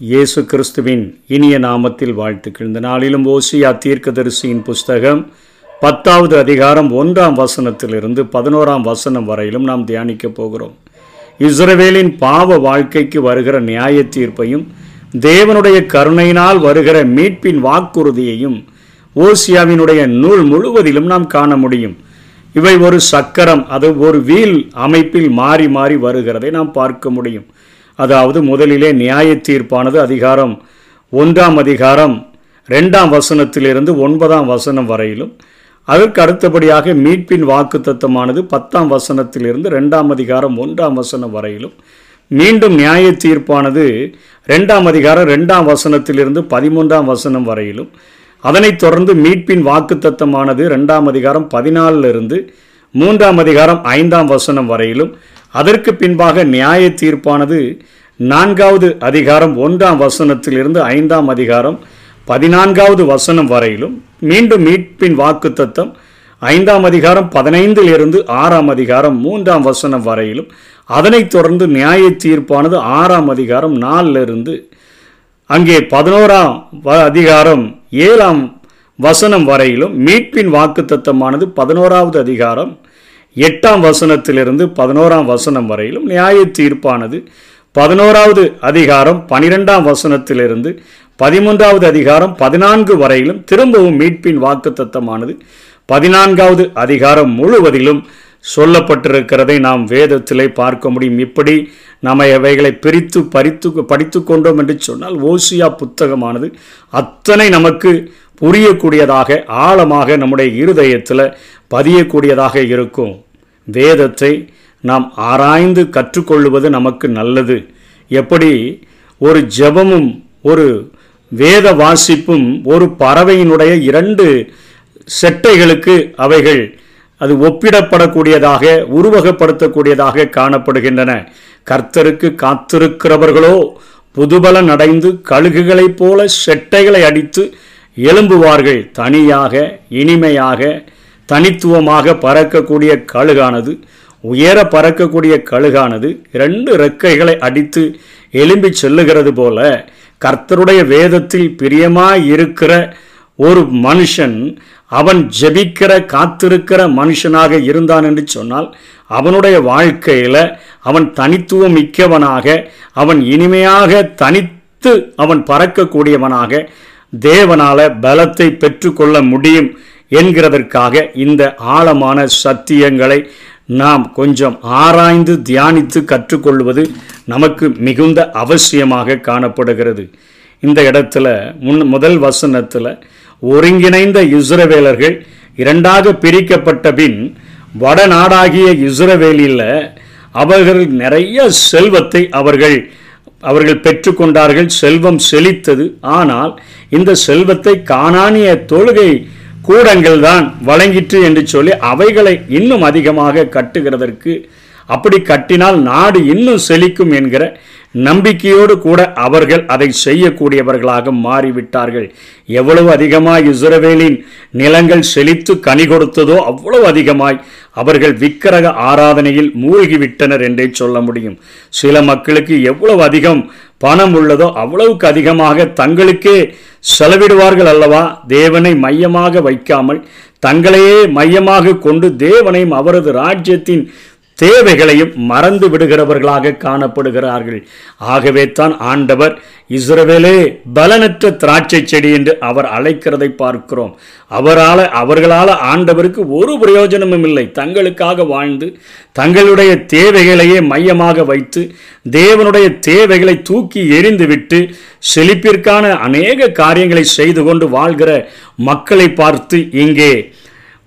இயேசு கிறிஸ்துவின் இனிய நாமத்தில் வாழ்த்துக்கள். இந்த நாளிலும் ஓசியா தீர்க்கதரிசியின் புஸ்தகம் பத்தாவது அதிகாரம் ஒன்றாம் வசனத்திலிருந்து பதினோராம் வசனம் வரையிலும் நாம் தியானிக்கப் போகிறோம். இஸ்ரவேலின் பாவ வாழ்க்கைக்கு வருகிற நியாய தீர்ப்பையும் தேவனுடைய கருணையினால் வருகிற மீட்பின் வாக்குறுதியையும் ஓசியாவினுடைய நூல் முழுவதிலும் நாம் காண முடியும். இவை ஒரு சக்கரம் அது ஒரு வீல் அமைப்பில் மாறி மாறி வருகிறதை நாம் பார்க்க முடியும். அதாவது முதலிலே நியாய தீர்ப்பானது அதிகாரம் ஒன்றாம் அதிகாரம் ரெண்டாம் வசனத்திலிருந்து ஒன்பதாம் வசனம் வரையிலும். அதற்கு அடுத்தபடியாக மீட்பின் வாக்குத்தத்தமானது பத்தாம் வசனத்திலிருந்து ரெண்டாம் அதிகாரம் ஒன்றாம் வசனம் வரையிலும். மீண்டும் நியாய தீர்ப்பானது ரெண்டாம் அதிகாரம் ரெண்டாம் வசனத்திலிருந்து பதிமூன்றாம் வசனம் வரையிலும். அதனைத் தொடர்ந்து மீட்பின் வாக்குத்தத்தமானது ரெண்டாம் அதிகாரம் பதினாலிருந்து மூன்றாம் அதிகாரம் ஐந்தாம் வசனம் வரையிலும். அதற்கு பின்பாக நியாய தீர்ப்பானது நான்காவது அதிகாரம் ஒன்றாம் வசனத்திலிருந்து ஐந்தாம் அதிகாரம் பதினான்காவது வசனம் வரையிலும் மீண்டும் மீட்பின் வாக்குத்தத்தம் ஐந்தாம் அதிகாரம் பதினைந்திலிருந்து ஆறாம் அதிகாரம் மூன்றாம் வசனம் வரையிலும் அதனைத் தொடர்ந்து நியாய தீர்ப்பானது ஆறாம் அதிகாரம் நாலிலிருந்து அங்கே பதினோராம் வ- அதிகாரம் ஏழாம் வசனம் வரையிலும் மீட்பின் வாக்குத்தத்தமானது பதினோராவது அதிகாரம் எட்டாம் வசனத்திலிருந்து பதினோராம் வசனம் வரையிலும் நியாய தீர்ப்பானது. பதினோராவது அதிகாரம் பனிரெண்டாம் வசனத்திலிருந்து பதிமூன்றாவது அதிகாரம் பதினான்கு வரையிலும் திரும்பவும் மீட்பின் வாக்குத்தத்தமானது. பதினான்காவது அதிகாரம் முழுவதிலும் சொல்லப்பட்டிருக்கிறதை நாம் வேதத்திலே பார்க்க முடியும். இப்படி நம்ம இவைகளை பிரித்து பறித்து படித்து கொண்டோம் என்று சொன்னால் ஓசியா புத்தகமானது அத்தனை நமக்கு புரியக்கூடியதாக ஆழமாக நம்முடைய இருதயத்தில் பதியக்கூடியதாக இருக்கும். வேதத்தை நாம் ஆராய்ந்து கற்றுக்கொள்வது நமக்கு நல்லது. எப்படி? ஒரு ஜெபமும் ஒரு வேத வாசிப்பும் ஒரு பறவையினுடைய இரண்டு செட்டைகளுக்கு அவைகள் அது ஒப்பிடப்படக்கூடியதாக உருவகப்படுத்தக்கூடியதாக காணப்படுகின்றன. கர்த்தருக்கு காத்திருக்கிறவர்களோ புதுபலன் அடைந்து கழுகுகளைப் போல செட்டைகளை அடித்து எழும்புவார்கள். தனியாக இனிமையாக தனித்துவமாக பறக்கக்கூடிய கழுகானது உயர பறக்கக்கூடிய கழுகானது இரண்டு ரெக்கைகளை அடித்து எலும்பி செல்லுகிறது போல கர்த்தருடைய வேதத்தில் பிரியமாக இருக்கிற ஒரு மனுஷன் அவன் ஜெபிக்கிற காத்திருக்கிற மனுஷனாக இருந்தான் என்று சொன்னால் அவனுடைய வாழ்க்கையில் அவன் தனித்துவம் மிக்கவனாக அவன் இனிமையாக தனித்து அவன் பறக்கக்கூடியவனாக தேவனால பலத்தை பெற்றுக்கொள்ள முடியும் என்கிறதற்காக இந்த ஆழமான சத்தியங்களை நாம் கொஞ்சம் ஆராய்ந்து தியானித்து கற்றுக்கொள்வது நமக்கு மிகுந்த அவசியமாக காணப்படுகிறது. இந்த இடத்துல முன் முதல் வசனத்தில் ஒருங்கிணைந்த இஸ்ரவேலர்கள் இரண்டாக பிரிக்கப்பட்ட பின் வடநாடாகிய இஸ்ரவேலில் அவர்கள் நிறைய செல்வத்தை அவர்கள் அவர்கள் பெற்றுக்கொண்டார்கள் செல்வம் செழித்தது. ஆனால் இந்த செல்வத்தை காணானிய தொழுகை கூடங்கள் தான் வழங்கிற்று என்று சொல்லி அவைகளை இன்னும் அதிகமாக கட்டுகிறதற்கு அப்படி கட்டினால் நாடு இன்னும் செழிக்கும் என்கிற நம்பிக்கையோடு கூட அவர்கள் அதை செய்யக்கூடியவர்களாக மாறிவிட்டார்கள். எவ்வளவு அதிகமாய் இஸ்ரவேலின் நிலங்கள் செழித்து கனி கொடுத்ததோ அவ்வளவு அதிகமாய் அவர்கள் விக்கிரக ஆராதனையில் மூழ்கிவிட்டனர் என்றே சொல்ல முடியும். சில மக்களுக்கு எவ்வளவு அதிகம் பணம் உள்ளதோ அவ்வளவுக்கு அதிகமாக தங்களுக்கே செலவிடுவார்கள் அல்லவா? தேவனை மையமாக வைக்காமல் தங்களையே மையமாக கொண்டு தேவனையும் அவரது ராஜ்யத்தின் தேவைகளையும் மறந்து விடுகிறவர்களாக காணப்படுகிறார்கள். ஆகவே தான் ஆண்டவர் இஸ்ரவேலே பலனற்ற திராட்சை செடி என்று அவர் அழைக்கிறதை பார்க்கிறோம். அவரால் அவர்களால் ஆண்டவருக்கு ஒரு பிரயோஜனமும் இல்லை. தங்களுக்காக வாழ்ந்து தங்களுடைய தேவைகளையே மையமாக வைத்து தேவனுடைய தேவைகளை தூக்கி எறிந்துவிட்டு செழிப்பிற்கான அநேக காரியங்களை செய்து கொண்டு வாழ்கிற மக்களை பார்த்து இங்கே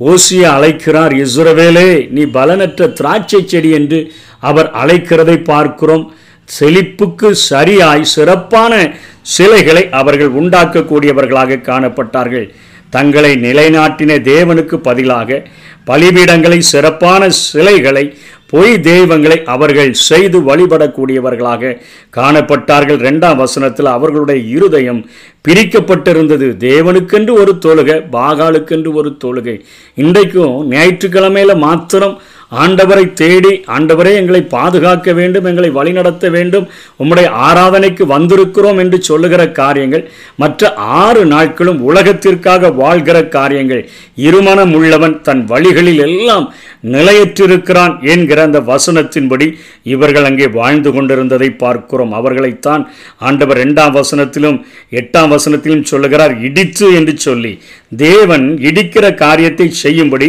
ஓசியா அழைக்கிறார் இஸ்ரவேலே நீ பலனற்ற திராட்சை செடி என்று அவர் அழைக்கிறதை பார்க்கிறோம். செழிப்புக்கு சரியாய் சிறப்பான சிலைகளை அவர்கள் உண்டாக்கக்கூடியவர்களாக காணப்பட்டார்கள். தங்களை நிலைநாட்டின தேவனுக்கு பதிலாக பலிபீடங்களை சிறப்பான சிலைகளை பொய் தெய்வங்களை அவர்கள் செய்து வழிபடக்கூடியவர்களாக காணப்பட்டார்கள். ரெண்டாம் வசனத்தில் அவர்களுடைய இருதயம் பிரிக்கப்பட்டிருந்தது. தேவனுக்கென்று ஒரு தொழுகை பாகாலுக்கென்று ஒரு தொழுகை. இன்றைக்கும் ஞாயிற்றுக்கிழமையில மாத்திரம் ஆண்டவரை தேடி ஆண்டவரே எங்களை பாதுகாக்க வேண்டும் எங்களை வழிநடத்த வேண்டும். உம்முடைய ஆராதனைக்கு வந்திருக்கிறோம் என்று சொல்லுகிற காரியங்கள் மற்ற ஆறு நாட்களும் உலகத்திற்காக வாழ்கிற காரியங்கள். இருமனம் உள்ளவன் தன் வழிகளில் எல்லாம் நிலையற்றிருக்கிறான் என்கிற அந்த வசனத்தின்படி இவர்கள் அங்கே வாழ்ந்து கொண்டிருந்ததை பார்க்கிறோம். அவர்களைத்தான் ஆண்டவர் இரண்டாம் வசனத்திலும் எட்டாம் வசனத்திலும் சொல்லுகிறார் இடித்து என்று சொல்லி. தேவன் இடிக்கிற காரியத்தை செய்யும்படி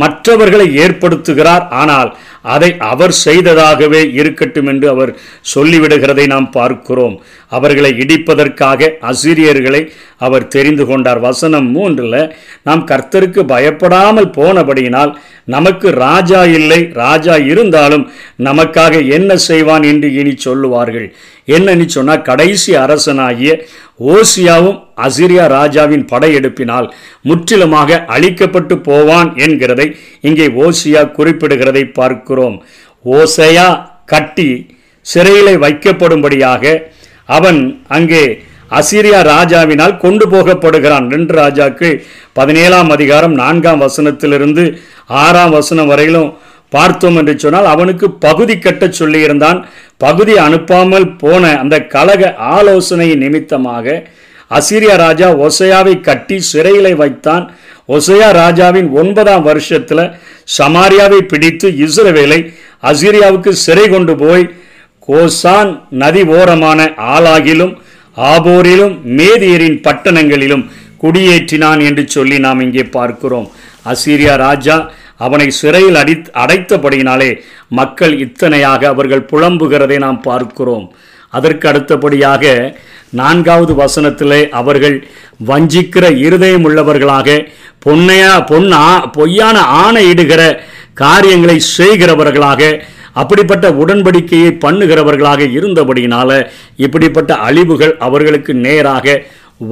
மற்றவர்களை ஏற்படுத்துகிறார். ஆனால் அதை அவர் செய்ததாகவே இருக்கட்டும் என்று அவர் சொல்லிவிடுகிறதை நாம் பார்க்கிறோம். அவர்களை இடிப்பதற்காக அசிரியர்களை அவர் தெரிந்து கொண்டார். வசனம் மூன்றில் நாம் கர்த்தருக்கு பயப்படாமல் போனபடியினால் நமக்கு ராஜா இல்லை ராஜா இருந்தாலும் நமக்காக என்ன செய்வான் என்று இனி சொல்லுவார்கள். என்னன்னு சொன்னால் கடைசி அரசனாகிய ஓசியாவும் அசிரியா ராஜாவின் படையெடுப்பினால் முற்றிலுமாக அழிக்கப்பட்டு போவான் என்கிறதை இங்கே ஓசியா குறிப்பிடுகிறதை பார்க்கிறோம். ஓசையா கட்டி சிறையிலே வைக்கப்படும்படியாக அவன் அங்கே அசிரியா ராஜாவினால் கொண்டு போகப்படுகிறான். ரெண்டு ராஜாக்கு பதினேழாம் அதிகாரம் நான்காம் வசனத்திலிருந்து ஆறாம் வசனம் வரையிலும் பார்த்தோம் என்று சொன்னால் அவனுக்கு பகுதி கட்ட சொல்லியிருந்தான். பகுதி அனுப்பாமல் போன அந்த கழக ஆலோசனை நிமித்தமாக அசிரியா ராஜா ஒசையாவை கட்டி சிறையிலே வைத்தான். ஒசையா ராஜாவின் ஒன்பதாம் வருஷத்தில் சமாரியாவை பிடித்து இஸ்ரவேலை அசிரியாவுக்கு சிறை கொண்டு போய் கோசான் நதி ஓரமான ஆலாகிலும் ஆபோரிலும் மேதியரின் பட்டணங்களிலும் குடியேற்றினான் என்று சொல்லி நாம் இங்கே பார்க்கிறோம். அசீரியா ராஜா அவனை சிறையில் அடி அடைத்தபடியினாலே மக்கள் இத்தனையாக அவர்கள் புலம்புகிறதை நாம் பார்க்கிறோம். அதற்கு அடுத்தபடியாக நான்காவது வசனத்திலே அவர்கள் வஞ்சிக்கிற இருதயம் உள்ளவர்களாக பொன்னையா பொன்னா பொய்யான ஆணையிடுகிற காரியங்களை செய்கிறவர்களாக அப்படிப்பட்ட உடன்படிக்கையை பண்ணுகிறவர்களாக இருந்தபடியினால இப்படிப்பட்ட அழிவுகள் அவர்களுக்கு நேராக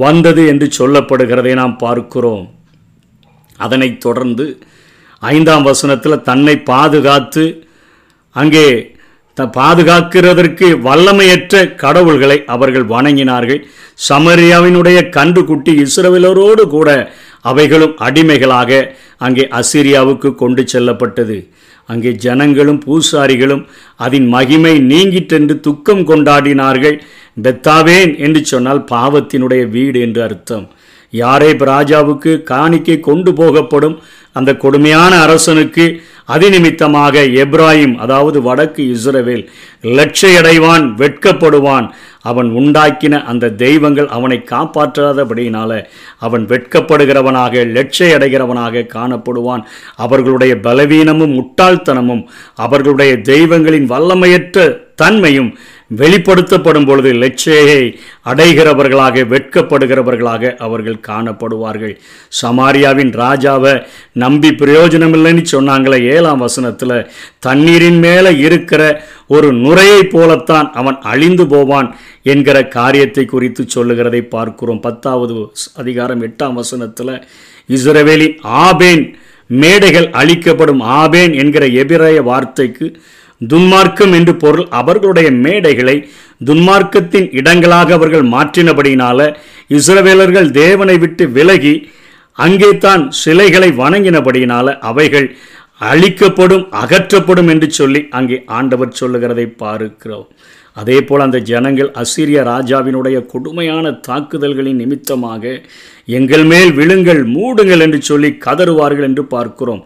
வந்தது என்று சொல்லப்படுகிறதை நாம் பார்க்கிறோம். அதனைத் தொடர்ந்து ஐந்தாம் வசனத்தில் தன்னை பாதுகாத்து அங்கே த பாதுகாக்கிறதற்கு வல்லமையற்ற கடவுள்களை அவர்கள் வணங்கினார்கள். சமரியாவினுடைய கன்று குட்டி இஸ்ரவேலரோடு கூட அவைகளும் அடிமைகளாக அங்கே அசிரியாவுக்கு கொண்டு செல்லப்பட்டது. அங்கே ஜனங்களும் பூசாரிகளும் அதன் மகிமை நீங்கிட்டென்று துக்கம் கொண்டாடினார்கள். பெத்தாவேன் என்று சொன்னால் பாவத்தினுடைய வீடு என்று அர்த்தம். யாரே ராஜாவுக்கு காணிக்கை கொண்டு போகப்படும் அந்த கொடுமையான அரசனுக்கு அதிநிமித்தமாக எப்ராஹிம் அதாவது வடக்கு இஸ்ரவேல் லட்சையடைவான் வெட்கப்படுவான். அவன் உண்டாக்கின அந்த தெய்வங்கள் அவனை காப்பாற்றாதபடியினால அவன் வெட்கப்படுகிறவனாக லட்சையடைகிறவனாக காணப்படுவான். அவர்களுடைய பலவீனமும் முட்டாள்தனமும் அவர்களுடைய தெய்வங்களின் வல்லமையற்ற தன்மையும் வெளிப்படுத்தப்படும் பொழுது லட்சையை அடைகிறவர்களாக வெட்கப்படுகிறவர்களாக அவர்கள் காணப்படுவார்கள். சமாரியாவின் ராஜாவை நம்பி பிரயோஜனமில்லைன்னு சொன்னாங்களே ஏழாம் வசனத்தில். தண்ணீரின் மேலே இருக்கிற ஒரு நுரையைப் போலத்தான் அவன் அழிந்து போவான் என்கிற காரியத்தை குறித்து சொல்லுகிறதை பார்க்கிறோம். பத்தாவது அதிகாரம் எட்டாம் வசனத்தில் இஸ்ரவேலின் ஆபேன் மேடைகள் அழிக்கப்படும் ஆபேன் என்கிற எபிரய வார்த்தைக்கு துன்மார்க்கம் என்று பொருள் அவர்களுடைய மேடைகளை துன்மார்க்கத்தின் இடங்களாக அவர்கள் மாற்றினபடியினால இஸ்ரவேலர்கள் தேவனை விட்டு விலகி அங்கே தான் சிலைகளை வணங்கினபடியினால அவைகள் அழிக்கப்படும் அகற்றப்படும் என்று சொல்லி அங்கே ஆண்டவர் சொல்லுகிறதை பார்க்கிறோம். அதே போல் அந்த ஜனங்கள் அசிரிய ராஜாவினுடைய கொடுமையான தாக்குதல்களின் நிமித்தமாக எங்கள் மேல் விழுங்கள் மூடுங்கள் என்று சொல்லி கதறுவார்கள் என்று பார்க்கிறோம்.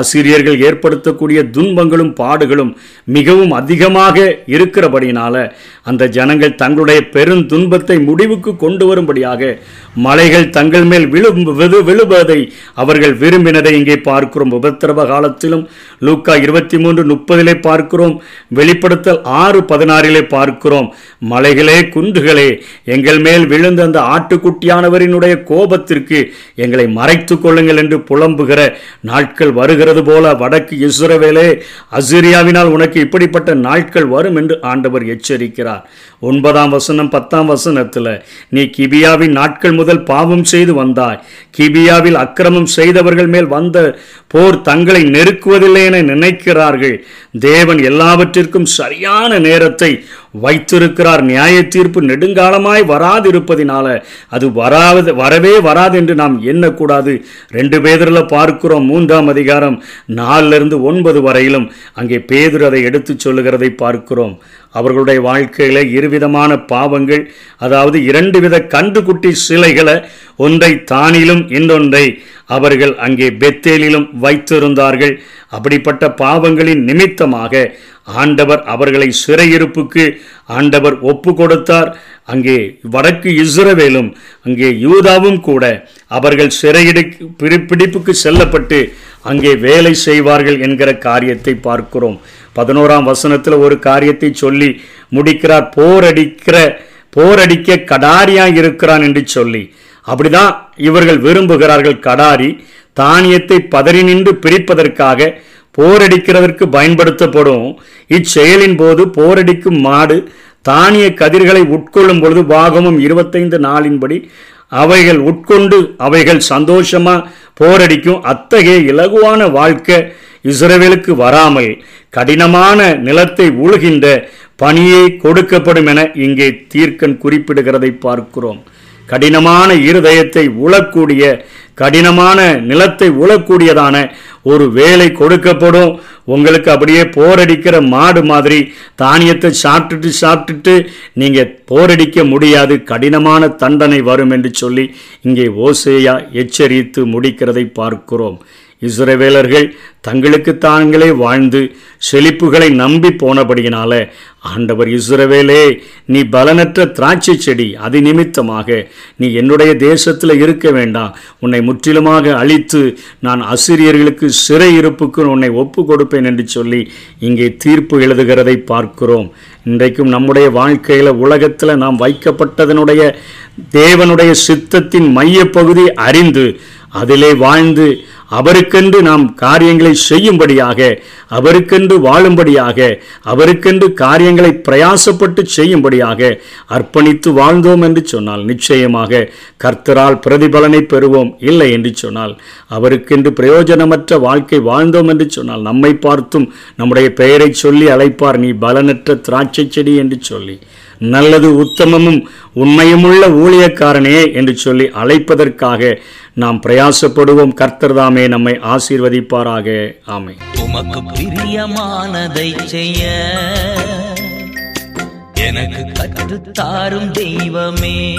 அசிரியர்கள் ஏற்படுத்தக்கூடிய துன்பங்களும் பாடுகளும் மிகவும் அதிகமாக இருக்கிறபடினால அந்த ஜனங்கள் தங்களுடைய பெருந்துன்பத்தை முடிவுக்கு கொண்டு வரும்படியாக மலைகள் தங்கள் மேல் விழு விழு விழுவதை அவர்கள் விரும்பினதை இங்கே பார்க்கிறோம். உபத்திரவ காலத்திலும் லூக்கா இருபத்தி மூன்று முப்பதிலே பார்க்கிறோம். வெளிப்படுத்தல் ஆறு பதினாறிலே பார்க்கிறோம். மலைகளே குன்றுகளே எங்கள் மேல் விழுந்த அந்த ஆட்டுக்குட்டியானவரினுடைய கோபத்திற்கு எங்களை மறைத்து கொள்ளுங்கள் என்று புலம்புகிற நாட்கள் வருகிறது போல வடக்கு இஸ்ரவேலே அசிரியாவினால் உனக்கு இப்படிப்பட்ட நாட்கள் வரும் என்று ஆண்டவர் எச்சரிக்கிறார். ஒன்பதாம் வசனம் பத்தாம் வசனத்தில் நீ கிபியாவின் நாட்கள் முதல் பாவம் செய்து வந்தாய். கிபியாவில் அக்கிரமம் செய்தவர்கள் மேல் வந்த போர் தங்களை நெருக்குவதில்லை என நினைக்கிறார்கள். தேவன் எல்லாவற்றிற்கும் சரியான நேரத்தை வைத்திருக்கிறார். நியாய தீர்ப்பு நெடுங்காலமாய் வராதிருப்பதினால அது வராது வரவே வராது என்று நாம் எண்ணக்கூடாது. ரெண்டு பேதரில் பார்க்கிறோம் மூன்றாம் அதிகாரம் நாலிலிருந்து ஒன்பது வரையிலும். அங்கே பேதர் அதை எடுத்துச் சொல்லுகிறதை பார்க்கிறோம். அவர்களுடைய வாழ்க்கையில் இருவிதமான பாவங்கள் அதாவது இரண்டு வித கன்றுக்குட்டி சிலைகளை ஒன்றை தானிலும் இன்னொன்றை அவர்கள் அங்கே பெத்தேலிலும் வைத்திருந்தார்கள். அப்படிப்பட்ட பாவங்களின் நிமித்தமாக ஆண்டவர் அவர்களை சிறையிருப்புக்கு ஆண்டவர் ஒப்பு கொடுத்தார். அங்கே வடக்கு இஸ்ரவேலும் அங்கே யூதாவும் கூட அவர்கள் சிறையிடு பிடிப்புக்கு செல்லப்பட்டு அங்கே வேலை செய்வார்கள் என்கிற காரியத்தை பார்க்கிறோம். பதினோராம் வசனத்தில் ஒரு காரியத்தை சொல்லி முடிக்கிறார். போரடிக்கிற போரடிக்க கடாரியாக இருக்கிறான் என்று சொல்லி. அப்படிதான் இவர்கள் விரும்புகிறார்கள் கடாரி. தானியத்தை பதறி நின்று பிரிப்பதற்காக போரடிக்கிறதற்கு பயன்படுத்தப்படும். இச்செயலின் போது போரடிக்கும் மாடு தானிய கதிர்களை உட்கொள்ளும் பொழுது பாகமும் இருபத்தைந்து நாளின்படி அவைகள் உட்கொண்டு அவைகள் சந்தோஷமா போரடிக்கும் அத்தகைய இலகுவான வாழ்க்கை இஸ்ரவேலுக்கு வராமல் கடினமான நிலத்தை உழுகின்ற பணியை கொடுக்கப்படும் என இங்கே தீர்க்கன் குறிப்பிடுகிறதை பார்க்கிறோம். கடினமான இருதயத்தை உழக்கூடிய கடினமான நிலத்தை உழக்கூடியதான ஒரு வேலை கொடுக்கப்படும். உங்களுக்கு அப்படியே போரடிக்கிற மாடு மாதிரி தானியத்தை சாப்பிட்டுட்டு சாப்பிட்டுட்டு நீங்கள் போரடிக்க முடியாது. கடினமான தண்டனை வரும் என்று சொல்லி இங்கே ஓசையா எச்சரித்து முடிக்கிறதை பார்க்கிறோம். இஸ்ரவேலர்கள் தங்களுக்கு தாங்களே வாழ்ந்து செழிப்புகளை நம்பி போனபடியினால ஆண்டவர் இஸ்ரவேலே நீ பலனற்ற திராட்சை செடி அது நிமித்தமாக நீ என்னுடைய தேசத்தில் இருக்க வேண்டாம். உன்னை முற்றிலுமாக அழித்து நான் அசிரியர்களுக்கு சிறை இருப்புக்கு உன்னை ஒப்பு கொடுப்பேன் என்று சொல்லி இங்கே தீர்ப்பு எழுதுகிறதை பார்க்கிறோம். இன்றைக்கும் நம்முடைய வாழ்க்கையில் உலகத்தில் நாம் வைக்கப்பட்டதனுடைய தேவனுடைய சித்தத்தின் மையப்பகுதி அறிந்து அதிலே வாழ்ந்து அவருக்கென்று நாம் காரியங்களை செய்யும்படியாக அவருக்கென்று வாழும்படியாக அவருக்கென்று காரியங்களை பிரயாசப்பட்டு செய்யும்படியாக அர்ப்பணித்து வாழ்ந்தோம் என்று சொன்னால் நிச்சயமாக கர்த்தரால் பிரதிபலனை பெறுவோம். இல்லை என்று சொன்னால் அவருக்கென்று பிரயோஜனமற்ற வாழ்க்கை வாழ்ந்தோம் என்று சொன்னால் நம்மை பார்த்தும் நம்முடைய பெயரை சொல்லி அழைப்பார். நீ பலனற்ற திராட்சை செடி என்று சொல்லி. நல்லது உத்தமமும் உண்மையுமுள்ள ஊழியக்காரனே என்று சொல்லி அழைப்பதற்காக நாம் பிரயாசப்படுவோம். கர்த்தர்தாமே நம்மை ஆசீர்வதிப்பாராக. ஆமை உமக்கு பிரியமானதை செய்ய எனக்கு கற்றுத்தாரும் தெய்வமே.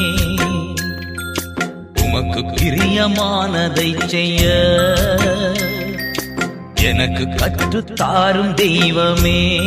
உமக்கு பிரியமானதை செய்ய எனக்கு கற்றுத்தாரும் தெய்வமே.